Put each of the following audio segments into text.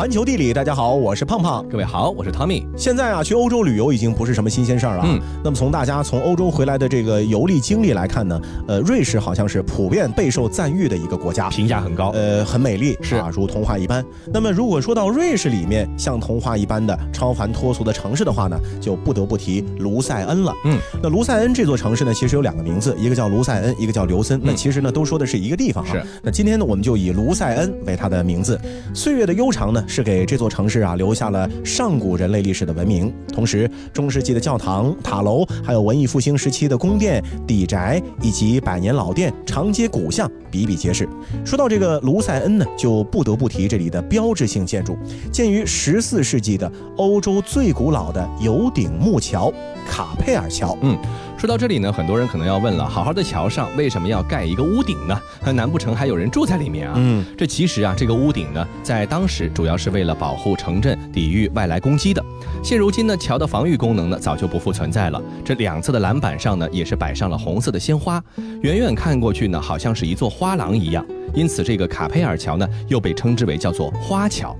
环球地理，大家好，我是胖胖。各位好，我是 Tommy。现在啊，去欧洲旅游已经不是什么新鲜事儿了。嗯，那么从大家从欧洲回来的这个游历经历来看呢，呃，瑞士好像是普遍备受赞誉的一个国家，评价很高，呃，很美丽，是啊，如童话一般。那么如果说到瑞士里面像童话一般的超凡脱俗的城市的话呢，就不得不提卢塞恩了。嗯，那卢塞恩这座城市呢，其实有两个名字，一个叫卢塞恩，一个叫刘森。那其实呢，都说的是一个地方哈。是。那今天呢，我们就以卢塞恩为它的名字。岁月的悠长呢，是给这座城市啊留下了上古人类历史的文明。同时，中世纪的教堂、塔楼，还有文艺复兴时期的宫殿、邸宅以及百年老店、长街古巷比比皆是。说到这个卢塞恩呢，就不得不提这里的标志性建筑，建于十四世纪的欧洲最古老的有顶木桥——卡佩尔桥。嗯。说到这里呢，很多人可能要问了：好好的桥上为什么要盖一个屋顶呢？难不成还有人住在里面啊？嗯，这其实啊，这个屋顶呢，在当时主要是为了保护城镇，抵御外来攻击的。现如今呢，桥的防御功能呢，早就不复存在了。这两侧的栏板上呢，也是摆上了红色的鲜花，远远看过去呢，好像是一座花廊一样。因此，这个卡佩尔桥呢，又被称之为叫做花桥。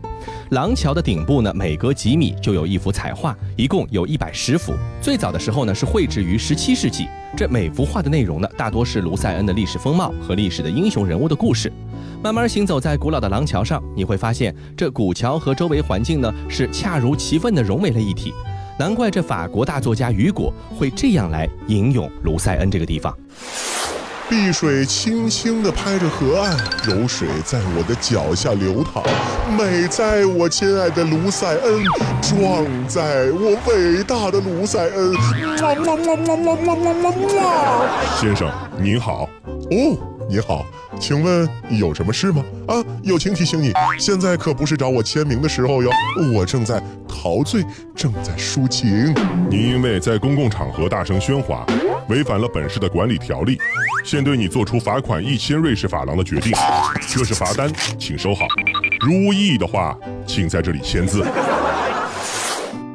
廊桥的顶部呢，每隔几米就有一幅彩画，一共有一百十幅。最早的时候呢，是绘制于十七世纪。这每幅画的内容呢，大多是卢塞恩的历史风貌和历史的英雄人物的故事。慢慢行走在古老的廊桥上，你会发现这古桥和周围环境呢，是恰如其分的融为了一体。难怪这法国大作家雨果会这样来吟咏卢塞恩这个地方。碧水轻轻地拍着河岸，柔水在我的脚下流淌，美在我亲爱的卢塞恩，壮在我伟大的卢塞恩。先生您好，哦，你好，请问有什么事吗？啊，友情提醒你，现在可不是找我签名的时候哟，我正在陶醉，正在抒情。您因为在公共场合大声喧哗，违反了本市的管理条例。现对你做出罚款一千瑞士法郎的决定，这是罚单，请收好。如无异议的话，请在这里签字。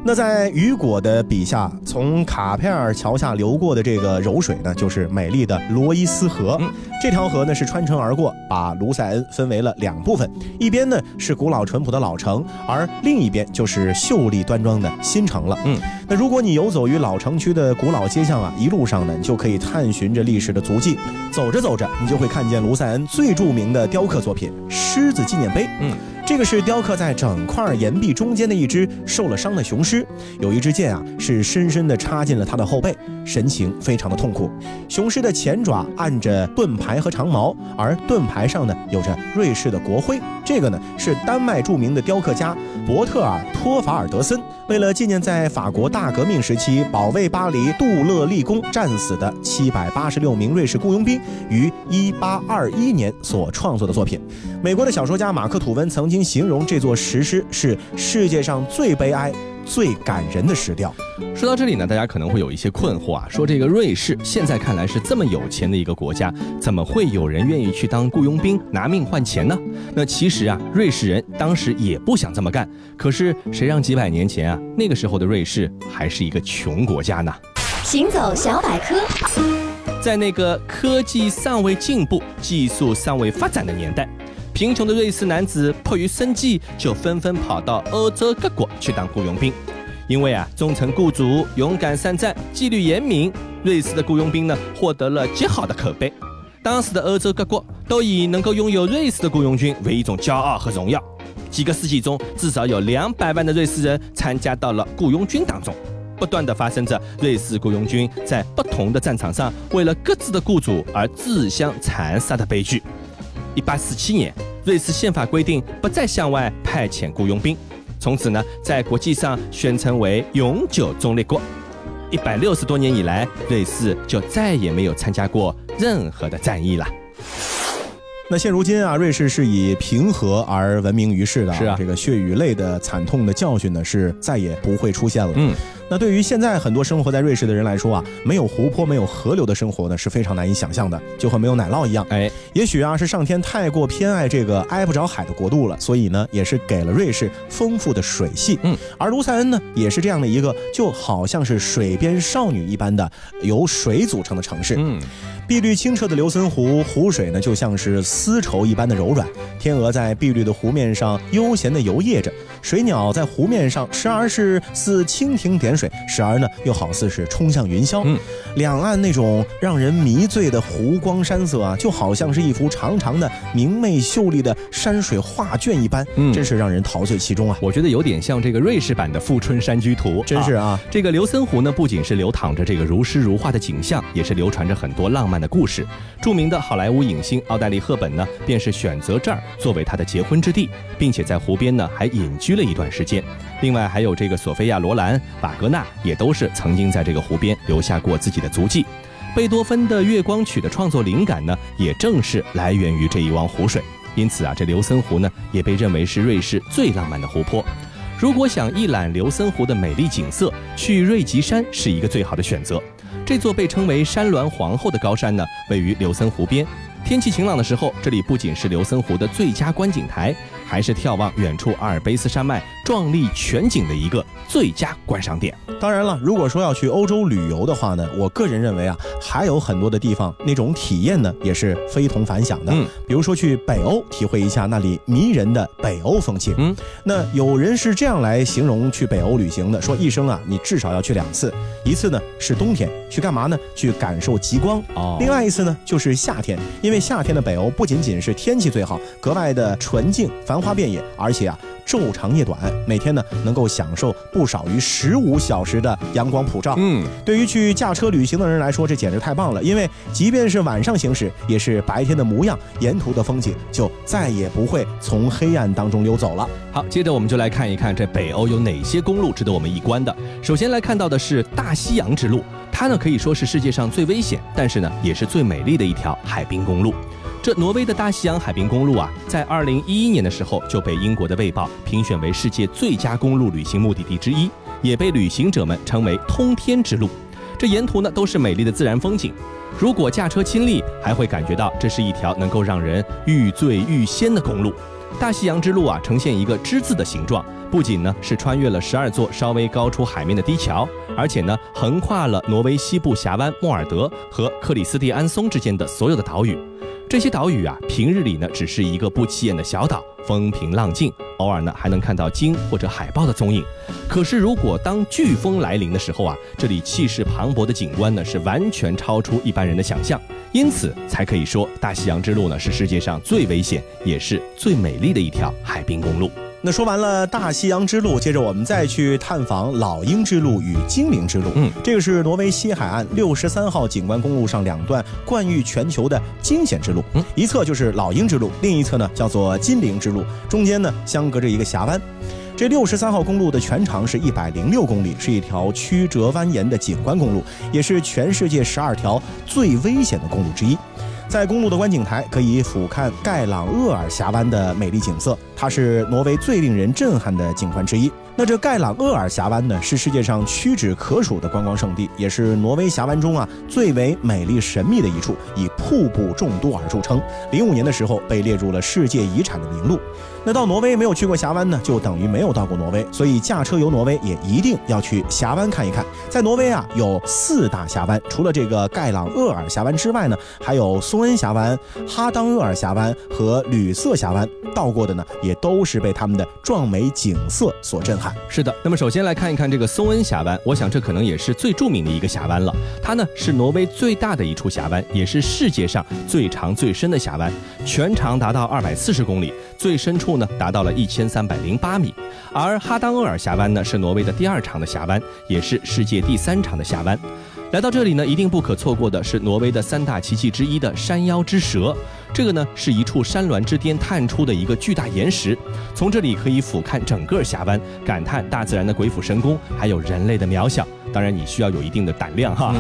那在雨果的笔下，从卡佩尔桥下流过的这个柔水呢，就是美丽的罗伊斯河。这条河呢是穿城而过，把卢塞恩分为了两部分，一边呢是古老淳朴的老城，而另一边就是秀丽端庄的新城了。嗯，那如果你游走于老城区的古老街巷啊，一路上呢，你就可以探寻着历史的足迹。走着走着，你就会看见卢塞恩最著名的雕刻作品——狮子纪念碑。嗯。这个是雕刻在整块岩壁中间的一只受了伤的雄狮，有一支箭啊是深深的插进了它的后背，神情非常的痛苦。雄狮的前爪按着盾牌和长矛，而盾牌上呢有着瑞士的国徽。这个呢是丹麦著名的雕刻家伯特尔托法尔德森为了纪念在法国大革命时期保卫巴黎杜勒利宫战死的七百八十六名瑞士雇佣兵于一八二一年所创作的作品。美国的小说家马克吐温曾经。形容这座石狮是世界上最悲哀、最感人的石雕。说到这里呢，大家可能会有一些困惑啊，说这个瑞士现在看来是这么有钱的一个国家，怎么会有人愿意去当雇佣兵拿命换钱呢？那其实啊，瑞士人当时也不想这么干，可是谁让几百年前啊，那个时候的瑞士还是一个穷国家呢？行走小百科，在那个科技尚未进步、技术尚未发展的年代。贫穷的瑞士男子迫于生计，就纷纷跑到欧洲各国去当雇佣兵。因为啊，忠诚雇主、勇敢善战、纪律严明，瑞士的雇佣兵呢，获得了极好的口碑。当时的欧洲各国都以能够拥有瑞士的雇佣军为一种骄傲和荣耀。几个世纪中，至少有两百万的瑞士人参加到了雇佣军当中，不断的发生着瑞士雇佣军在不同的战场上为了各自的雇主而自相残杀的悲剧。一八四七年，瑞士宪法规定不再向外派遣雇佣兵，从此呢，在国际上宣称为永久中立国。一百六十多年以来，瑞士就再也没有参加过任何的战役了。那现如今啊，瑞士是以平和而闻名于世的，是啊，这个血与泪的惨痛的教训呢，是再也不会出现了。嗯。那对于现在很多生活在瑞士的人来说啊，没有湖泊、没有河流的生活呢，是非常难以想象的，就和没有奶酪一样。哎，也许啊，是上天太过偏爱这个挨不着海的国度了，所以呢，也是给了瑞士丰富的水系。嗯，而卢塞恩呢，也是这样的一个，就好像是水边少女一般的由水组成的城市。嗯。碧绿清澈的刘森湖，湖水呢就像是丝绸一般的柔软。天鹅在碧绿的湖面上悠闲地游曳着，水鸟在湖面上时而是似蜻蜓点水，时而呢又好似是冲向云霄。嗯，两岸那种让人迷醉的湖光山色啊，就好像是一幅长长的明媚秀丽的山水画卷一般，嗯，真是让人陶醉其中啊。我觉得有点像这个瑞士版的《富春山居图》，真是啊。这个刘森湖呢，不仅是流淌着这个如诗如画的景象，也是流传着很多浪的故事，著名的好莱坞影星奥黛丽·赫本呢，便是选择这儿作为她的结婚之地，并且在湖边呢还隐居了一段时间。另外还有这个索菲亚·罗兰、瓦格纳，也都是曾经在这个湖边留下过自己的足迹。贝多芬的《月光曲》的创作灵感呢，也正是来源于这一汪湖水。因此啊，这刘森湖呢，也被认为是瑞士最浪漫的湖泊。如果想一览刘森湖的美丽景色，去瑞吉山是一个最好的选择。这座被称为“山峦皇后”的高山呢，位于刘森湖边。天气晴朗的时候，这里不仅是刘森湖的最佳观景台，还是眺望远处阿尔卑斯山脉壮丽全景的一个最佳观赏点。当然了，如果说要去欧洲旅游的话呢，我个人认为啊，还有很多的地方那种体验呢也是非同凡响的。嗯，比如说去北欧，体会一下那里迷人的北欧风情。嗯，那有人是这样来形容去北欧旅行的，说一生啊，你至少要去两次，一次呢是冬天，去干嘛呢？去感受极光。哦，另外一次呢就是夏天，因为。夏天的北欧不仅仅是天气最好，格外的纯净、繁花遍野，而且啊，昼长夜短，每天呢能够享受不少于十五小时的阳光普照。嗯，对于去驾车旅行的人来说，这简直太棒了，因为即便是晚上行驶，也是白天的模样，沿途的风景就再也不会从黑暗当中溜走了。好，接着我们就来看一看这北欧有哪些公路值得我们一观的。首先来看到的是大西洋之路。它呢可以说是世界上最危险，但是呢也是最美丽的一条海滨公路。这挪威的大西洋海滨公路啊，在二零一一年的时候就被英国的《卫报》评选为世界最佳公路旅行目的地之一，也被旅行者们称为“通天之路”。这沿途呢都是美丽的自然风景，如果驾车亲历，还会感觉到这是一条能够让人欲醉欲仙的公路。大西洋之路啊，呈现一个之字的形状。不仅呢是穿越了十二座稍微高出海面的低桥，而且呢横跨了挪威西部峡湾莫尔德和克里斯蒂安松之间的所有的岛屿。这些岛屿啊，平日里呢只是一个不起眼的小岛，风平浪静，偶尔呢还能看到鲸或者海豹的踪影。可是如果当飓风来临的时候啊，这里气势磅礴的景观呢是完全超出一般人的想象，因此才可以说大西洋之路呢是世界上最危险也是最美丽的一条海滨公路。那说完了大西洋之路，接着我们再去探访老鹰之路与精灵之路。嗯，这个是挪威西海岸六十三号景观公路上两段冠誉全球的惊险之路。嗯，一侧就是老鹰之路，另一侧呢叫做精灵之路，中间呢相隔着一个峡湾。这六十三号公路的全长是一百零六公里，是一条曲折蜿蜒的景观公路，也是全世界十二条最危险的公路之一。在公路的观景台，可以俯瞰盖朗厄尔峡湾的美丽景色，它是挪威最令人震撼的景观之一。那这盖朗厄尔峡湾呢，是世界上屈指可数的观光胜地，也是挪威峡湾中啊最为美丽神秘的一处，以瀑布众多而著称。零五年的时候被列入了世界遗产的名录。那到挪威没有去过峡湾呢，就等于没有到过挪威。所以驾车游挪威也一定要去峡湾看一看。在挪威啊，有四大峡湾，除了这个盖朗厄尔峡湾之外呢，还有松恩峡湾、哈当厄尔峡湾和吕瑟峡湾。到过的呢，也都是被他们的壮美景色所震撼。是的，那么首先来看一看这个松恩峡湾，我想这可能也是最著名的一个峡湾了。它呢是挪威最大的一处峡湾，也是世界上最长最深的峡湾，全长达到二百四十公里，最深处呢达到了一千三百零八米。而哈当厄尔峡湾呢是挪威的第二长的峡湾，也是世界第三长的峡湾。来到这里呢，一定不可错过的是挪威的三大奇迹之一的山腰之蛇。这个呢是一处山峦之巅探出的一个巨大岩石，从这里可以俯瞰整个峡湾，感叹大自然的鬼斧神工，还有人类的渺小。当然，你需要有一定的胆量哈。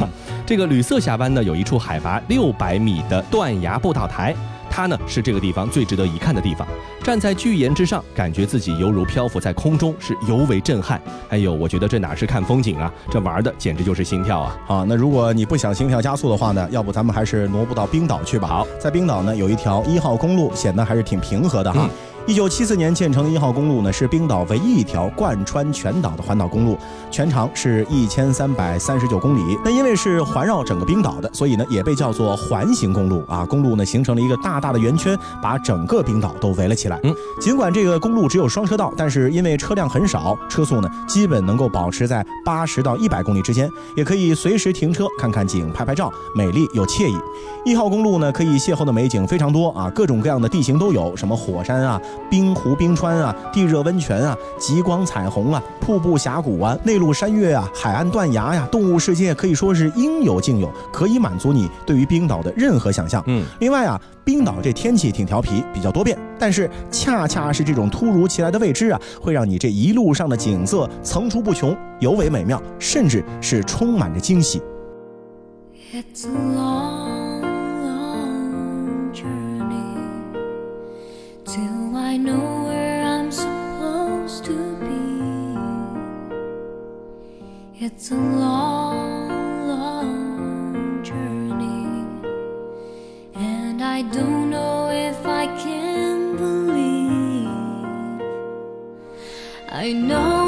这个吕色峡湾呢，有一处海拔六百米的断崖步道台。它呢是这个地方最值得一看的地方，站在巨岩之上，感觉自己犹如漂浮在空中，是尤为震撼。哎呦，我觉得这哪是看风景啊，这玩的简直就是心跳啊！好，那如果你不想心跳加速的话呢，要不咱们还是挪步到冰岛去吧。好，在冰岛呢有一条一号公路，显得还是挺平和的哈。一九七四年建成的一号公路呢，是冰岛唯一一条贯穿全岛的环岛公路，全长是一千三百三十九公里。那因为是环绕整个冰岛的，所以呢也被叫做环形公路啊。公路呢形成了一个大大的圆圈，把整个冰岛都围了起来。嗯，尽管这个公路只有双车道，但是因为车辆很少，车速呢基本能够保持在八十到一百公里之间，也可以随时停车看看景、拍拍照，美丽又惬意。一号公路呢可以邂逅的美景非常多啊，各种各样的地形都有，什么火山啊。冰湖、冰川啊，地热温泉啊，极光彩虹啊，瀑布峡谷啊，内陆山岳啊，海岸断崖呀，动物世界可以说是应有尽有，可以满足你对于冰岛的任何想象。嗯，另外啊，冰岛这天气挺调皮，比较多变，但是恰恰是这种突如其来的未知啊，会让你这一路上的景色层出不穷，尤为美妙，甚至是充满着惊喜。It's a long. long journey to i know where I'm supposed to be. It's a long, I don't know if I can believe. I know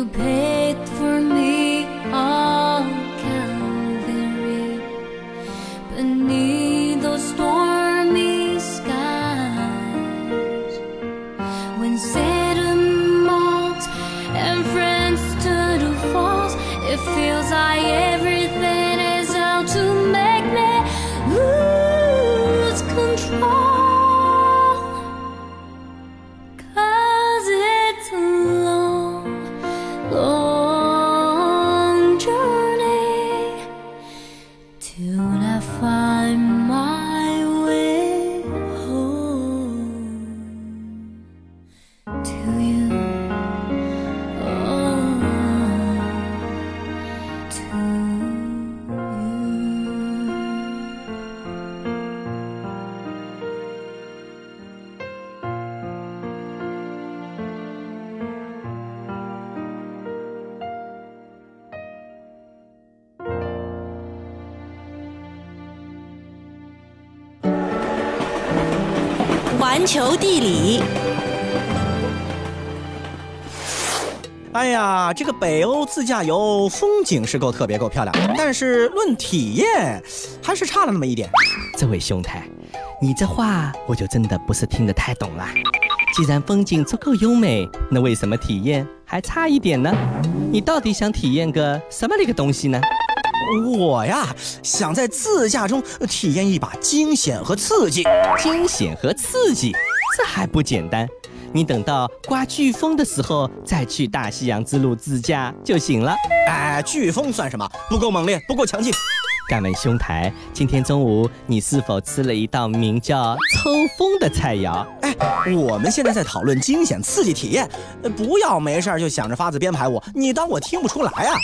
you pay 环球地理，哎呀，这个北欧自驾游风景是够特别够漂亮，但是论体验还是差了那么一点。这位兄台，你这话我就真的不是听得太懂了。既然风景足够优美，那为什么体验还差一点呢？你到底想体验个什么那个东西呢？我呀，想在自驾中体验一把惊险和刺激。惊险和刺激，这还不简单？你等到刮飓风的时候再去大西洋之路自驾就行了。哎，飓风算什么？不够猛烈，不够强劲。敢问兄台，今天中午你是否吃了一道名叫抽风的菜肴？哎，我们现在在讨论惊险刺激体验，呃不要没事儿就想着法子编排我，你当我听不出来啊？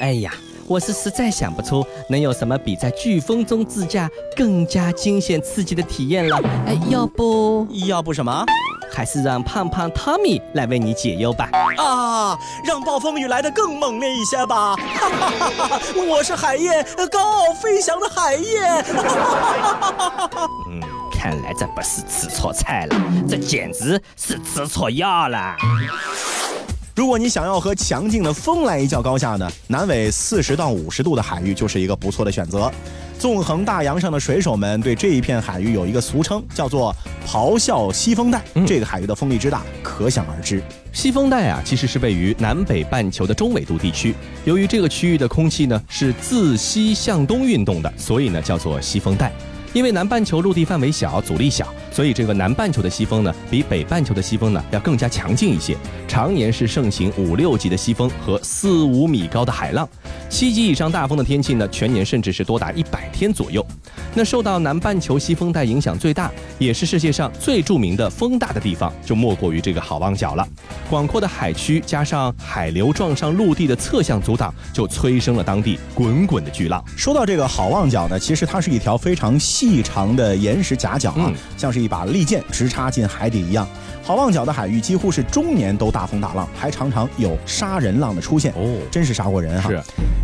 哎呀，我是实在想不出能有什么比在飓风中自驾更加惊险刺激的体验了。哎，要不要不什么？还是让胖胖汤米来为你解忧吧。啊，让暴风雨来得更猛烈一些吧！哈哈哈哈我是海燕，高傲飞翔的海燕。嗯，看来这不是吃错菜了，这简直是吃错药了。如果你想要和强劲的风来一较高下呢，南纬四十到五十度的海域就是一个不错的选择。纵横大洋上的水手们对这一片海域有一个俗称，叫做“咆哮西风带”。这个海域的风力之大，可想而知。西风带啊，其实是位于南北半球的中纬度地区。由于这个区域的空气呢是自西向东运动的，所以呢叫做西风带。因为南半球陆地范围小，阻力小，所以这个南半球的西风呢，比北半球的西风呢要更加强劲一些，常年是盛行五六级的西风和四五米高的海浪。七级以上大风的天气呢，全年甚至是多达一百天左右。那受到南半球西风带影响最大，也是世界上最著名的风大的地方，就莫过于这个好望角了。广阔的海区加上海流撞上陆地的侧向阻挡，就催生了当地滚滚的巨浪。说到这个好望角呢，其实它是一条非常细长的岩石夹角啊，像是一把利剑直插进海底一样。好望角的海域几乎是终年都大风大浪，还常常有杀人浪的出现哦，真是杀过人哈。是，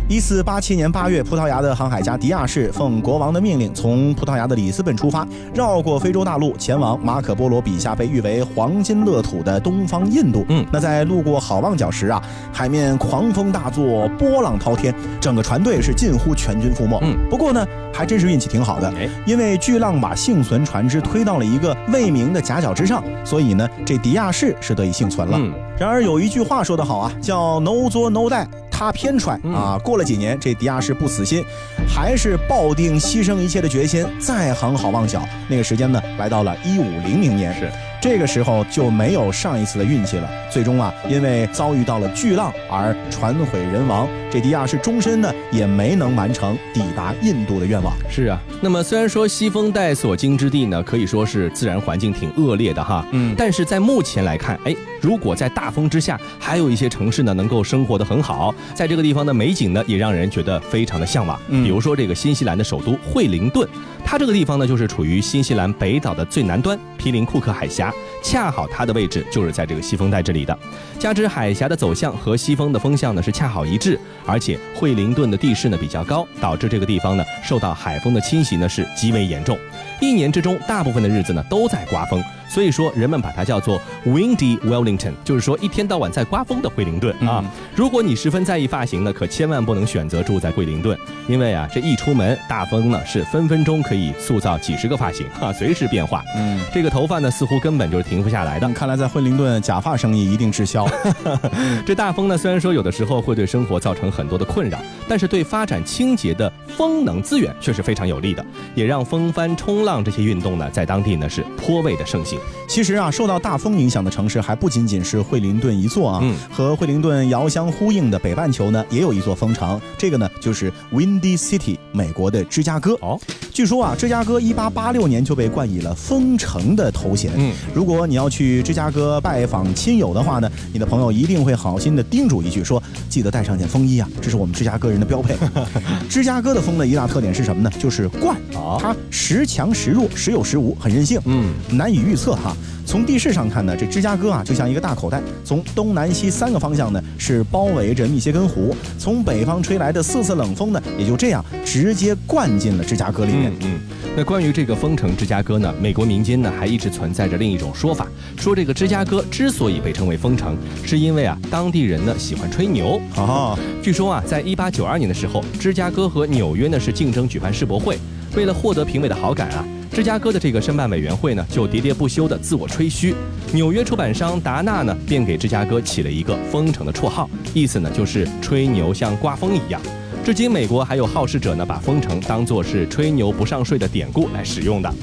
一四八七年八月，葡萄牙的航海家迪亚士奉国王的命令，从葡萄牙的里斯本出发，绕过非洲大陆，前往马可波罗笔下被誉为黄金乐土的东方印度。嗯，那在路过好望角时啊，海面狂风大作，波浪滔天，整个船队是近乎全军覆没。嗯，不过呢，还真是运气挺好的，因为巨浪把幸存船只推到了一个未名的夹角之上，所以呢。这迪亚士是得以幸存了。然而有一句话说得好啊，叫 “no 作 no die”，他偏揣啊。过了几年，这迪亚士不死心，还是抱定牺牲一切的决心，再航好望角。那个时间呢，来到了一五零零年。是。这个时候就没有上一次的运气了，最终啊，因为遭遇到了巨浪而船毁人亡。这迪亚是终身呢也没能完成抵达印度的愿望。是啊，那么虽然说西风带所经之地呢，可以说是自然环境挺恶劣的哈，嗯，但是在目前来看，哎，如果在大风之下，还有一些城市呢能够生活的很好，在这个地方的美景呢也让人觉得非常的向往。比如说这个新西兰的首都惠灵顿，它这个地方呢就是处于新西兰北岛的最南端，毗邻库克海峡。恰好它的位置就是在这个西风带这里的，加之海峡的走向和西风的风向呢是恰好一致，而且惠灵顿的地势呢比较高，导致这个地方呢受到海风的侵袭呢是极为严重，一年之中大部分的日子呢都在刮风。所以说，人们把它叫做 Windy Wellington，就是说一天到晚在刮风的惠灵顿啊。如果你十分在意发型呢，可千万不能选择住在惠灵顿，因为啊，这一出门大风呢是分分钟可以塑造几十个发型啊，随时变化。嗯，这个头发呢似乎根本就是停不下来的。看来在惠灵顿假发生意一定滞销。这大风呢虽然说有的时候会对生活造成很多的困扰，但是对发展清洁的风能资源却是非常有利的，也让风帆冲浪这些运动呢在当地呢是颇为的盛行。其实啊，受到大风影响的城市还不仅仅是惠灵顿一座啊。嗯。和惠灵顿遥相呼应的北半球呢，也有一座风城，这个呢就是 Windy City，美国的芝加哥。哦。据说啊，芝加哥1886年就被冠以了风城的头衔。嗯。如果你要去芝加哥拜访亲友的话呢，你的朋友一定会好心的叮嘱一句，说记得带上件风衣啊，这是我们芝加哥人的标配。芝加哥的风的一大特点是什么呢？就是惯，它时强时弱，时有时无，很任性。嗯。难以预测。哈，从地势上看呢，这芝加哥啊就像一个大口袋，从东南西三个方向呢是包围着密歇根湖，从北方吹来的四次冷风呢也就这样直接灌进了芝加哥里面。嗯，那关于这个风城芝加哥呢，美国民间呢还一直存在着另一种说法，说这个芝加哥之所以被称为风城，是因为啊当地人呢喜欢吹牛。哦，据说啊，在一八九二年的时候，芝加哥和纽约呢是竞争举办世博会，为了获得评委的好感啊。芝加哥的这个申办委员会呢，就喋喋不休地自我吹嘘。纽约出版商达纳呢，便给芝加哥起了一个“风城”的绰号，意思呢就是吹牛像刮风一样。至今，美国还有好事者呢，把风城当作是吹牛不上税的典故来使用的。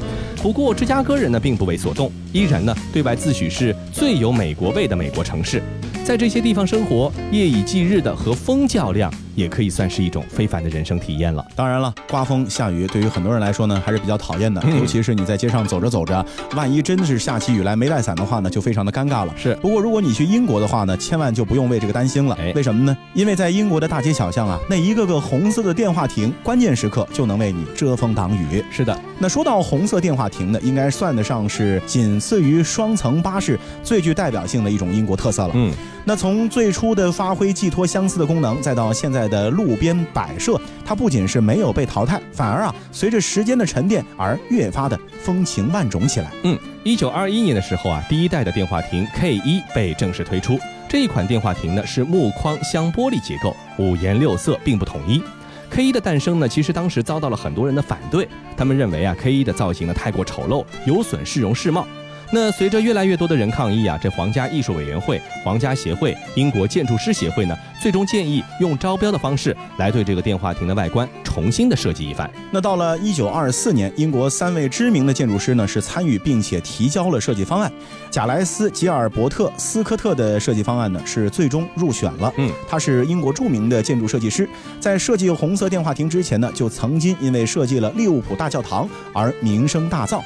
不过，芝加哥人呢并不为所动，依然呢对外自诩是最有美国味的美国城市。在这些地方生活，夜以继日的和风较量，也可以算是一种非凡的人生体验了。当然了，刮风下雨对于很多人来说呢，还是比较讨厌的。尤其是你在街上走着走着，万一真的是下起雨来没带伞的话呢，就非常的尴尬了。是。不过如果你去英国的话呢，千万就不用为这个担心了。为什么呢？因为在英国的大街小巷啊，那一个个红色的电话亭，关键时刻就能为你遮风挡雨。是的。那说到红色电话亭呢，应该算得上是仅次于双层巴士最具代表性的一种英国特色了。嗯。那从最初的发挥寄托相思的功能，再到现在的路边摆设，它不仅是没有被淘汰，反而啊，随着时间的沉淀而越发的风情万种起来。嗯，一九二一年的时候啊，第一代的电话亭 K 一被正式推出。这一款电话亭呢是木框镶玻璃结构，五颜六色，并不统一。K 一的诞生呢，其实当时遭到了很多人的反对，他们认为啊，K 一的造型呢太过丑陋，有损市容市貌。那随着越来越多的人抗议啊，这皇家艺术委员会、皇家协会、英国建筑师协会呢，最终建议用招标的方式来对这个电话亭的外观重新的设计一番。那到了一九二四年，英国三位知名的建筑师呢是参与并且提交了设计方案，贾莱斯、吉尔伯特、斯科特的设计方案呢是最终入选了。嗯，他是英国著名的建筑设计师，在设计红色电话亭之前呢，就曾经因为设计了利物浦大教堂而名声大噪。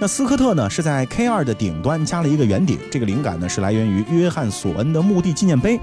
那斯科特呢，是在 K 二的顶端加了一个圆顶，这个灵感呢是来源于约翰索恩的墓地纪念碑。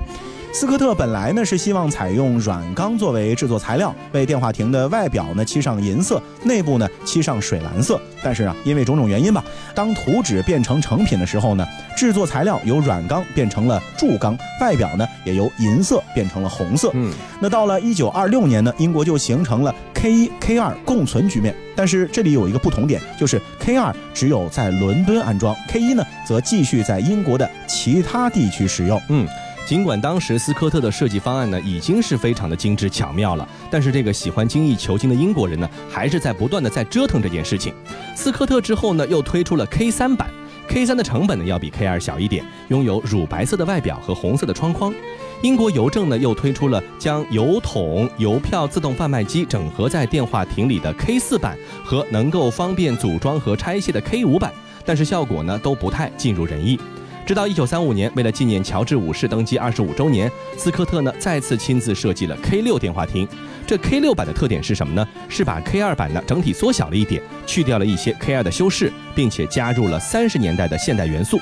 斯科特本来呢是希望采用软钢作为制作材料，为电话亭的外表呢漆上银色，内部呢漆上水蓝色。但是啊，因为种种原因吧，当图纸变成成品的时候呢，制作材料由软钢变成了铸钢，外表呢也由银色变成了红色。嗯，那到了一九二六年呢，英国就形成了 K 一、K 二共存局面。但是这里有一个不同点，就是 K 二只有在伦敦安装，K 一呢则继续在英国的其他地区使用。嗯。尽管当时斯科特的设计方案呢已经是非常的精致巧妙了，但是这个喜欢精益求精的英国人呢，还是在不断的在折腾这件事情。斯科特之后呢，又推出了 K 三版，K 三的成本呢要比 K 二小一点，拥有乳白色的外表和红色的窗框。英国邮政呢又推出了将邮筒、邮票自动贩卖机整合在电话亭里的 K 四版和能够方便组装和拆卸的 K 五版，但是效果呢都不太尽如人意。直到一九三五年，为了纪念乔治五世登基二十五周年，斯科特呢再次亲自设计了 K 六电话亭。这 K 六版的特点是什么呢？是把 K 二版呢整体缩小了一点，去掉了一些 K 二的修饰，并且加入了三十年代的现代元素。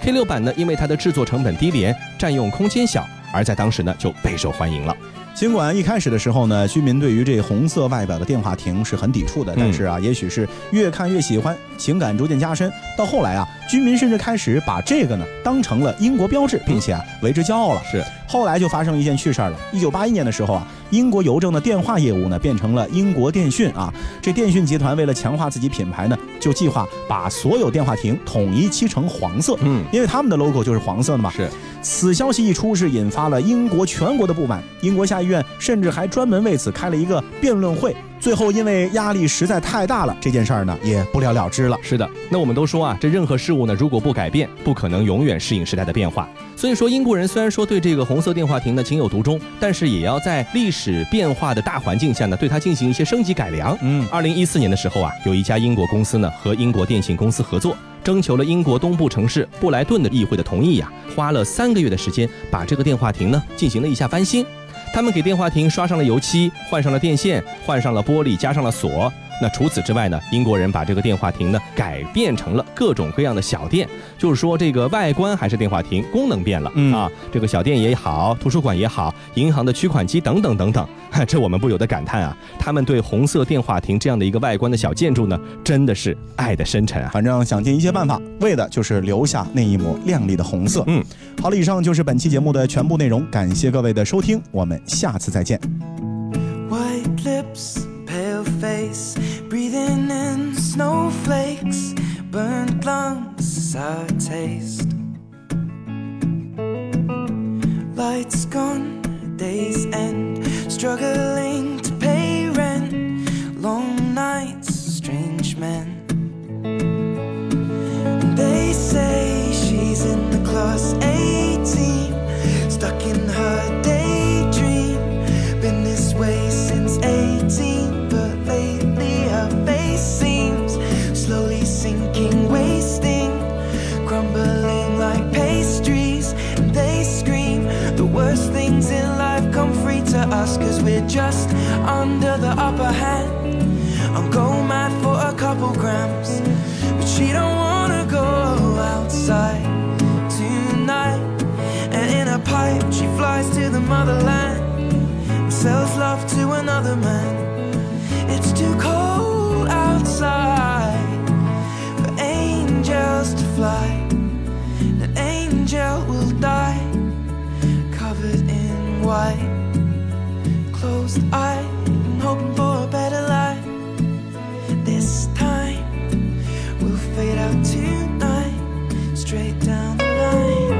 K 六版呢，因为它的制作成本低廉，占用空间小，而在当时呢就备受欢迎了。尽管一开始的时候呢，居民对于这红色外表的电话亭是很抵触的，但是啊，也许是越看越喜欢，情感逐渐加深。到后来啊，居民甚至开始把这个呢当成了英国标志，并且啊为之骄傲了。是。后来就发生一件趣事儿了。一九八一年的时候啊，英国邮政的电话业务呢变成了英国电讯啊。这电讯集团为了强化自己品牌呢，就计划把所有电话亭统一漆成黄色。嗯，因为他们的 logo 就是黄色的嘛。是。此消息一出，是引发了英国全国的不满。英国下议院甚至还专门为此开了一个辩论会。最后，因为压力实在太大了，这件事儿呢也不了了之了。是的，那我们都说啊，这任何事物呢，如果不改变，不可能永远适应时代的变化。所以说，英国人虽然说对这个红色电话亭呢情有独钟，但是也要在历史变化的大环境下呢，对它进行一些升级改良。嗯，二零一四年的时候啊，有一家英国公司呢和英国电信公司合作，征求了英国东部城市布莱顿的议会的同意呀，花了三个月的时间，把这个电话亭呢进行了一下翻新。他们给电话亭刷上了油漆，换上了电线，换上了玻璃，加上了锁。那除此之外呢？英国人把这个电话亭呢改变成了各种各样的小店，就是说这个外观还是电话亭，功能变了啊。这个小店也好，图书馆也好，银行的取款机等等等等，这我们不由得感叹啊，他们对红色电话亭这样的一个外观的小建筑呢，真的是爱的深沉啊。反正想尽一切办法，为的就是留下那一抹亮丽的红色。嗯，好了，以上就是本期节目的全部内容，感谢各位的收听，我们下次再见。Face, breathing in snowflakes, burnt lungs as I taste. Lights gone, days end, struggling to pay rent, long nights, strange men. They say she's in the class just under the upper hand. I'll go mad for a couple grams But she don't wanna go outside tonight. And in a pipe she flies to the motherland And sells love to another man. It's too cold outside For angels to fly. An angel will die Covered in white closed eye, hoping for a better life. This time we'll fade out tonight, straight down the line.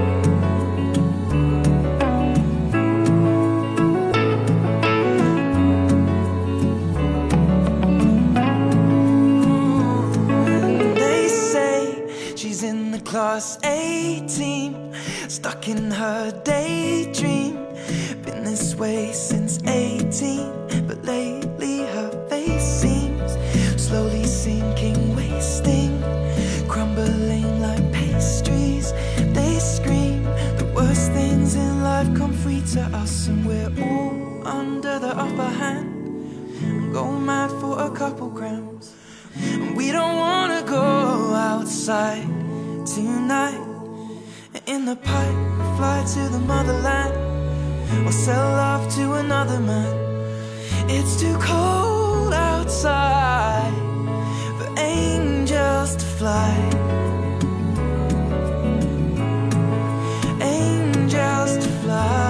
They say she's in the class 18, stuck in her daydream. Been this way since 18 but lately her face seems slowly sinking, wasting, crumbling like pastries. They scream the worst things in life come free to us, and we're all under the upper hand. Go mad for a couple grams. And we don't wanna go outside tonight. In the pipe, fly to the motherland or sell off to another man. It's too cold outside for angels to fly. Angels to fly.